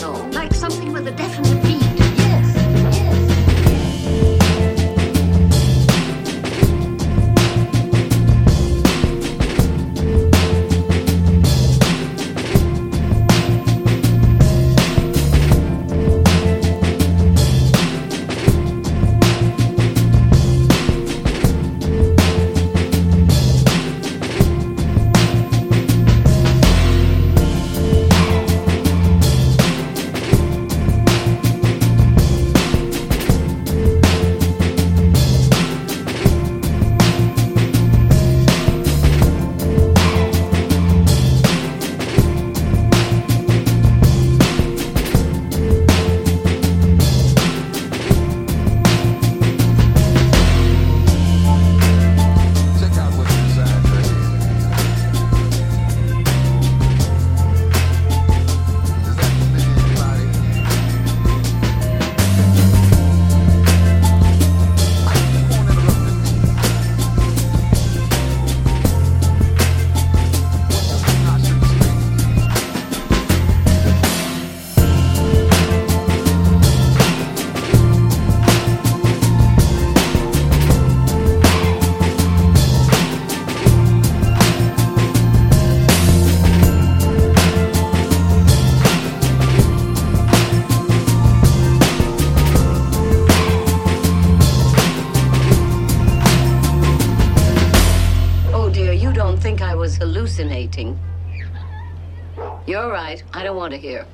like something with a definite you don't think I was hallucinating? You're right. I don't want to hear.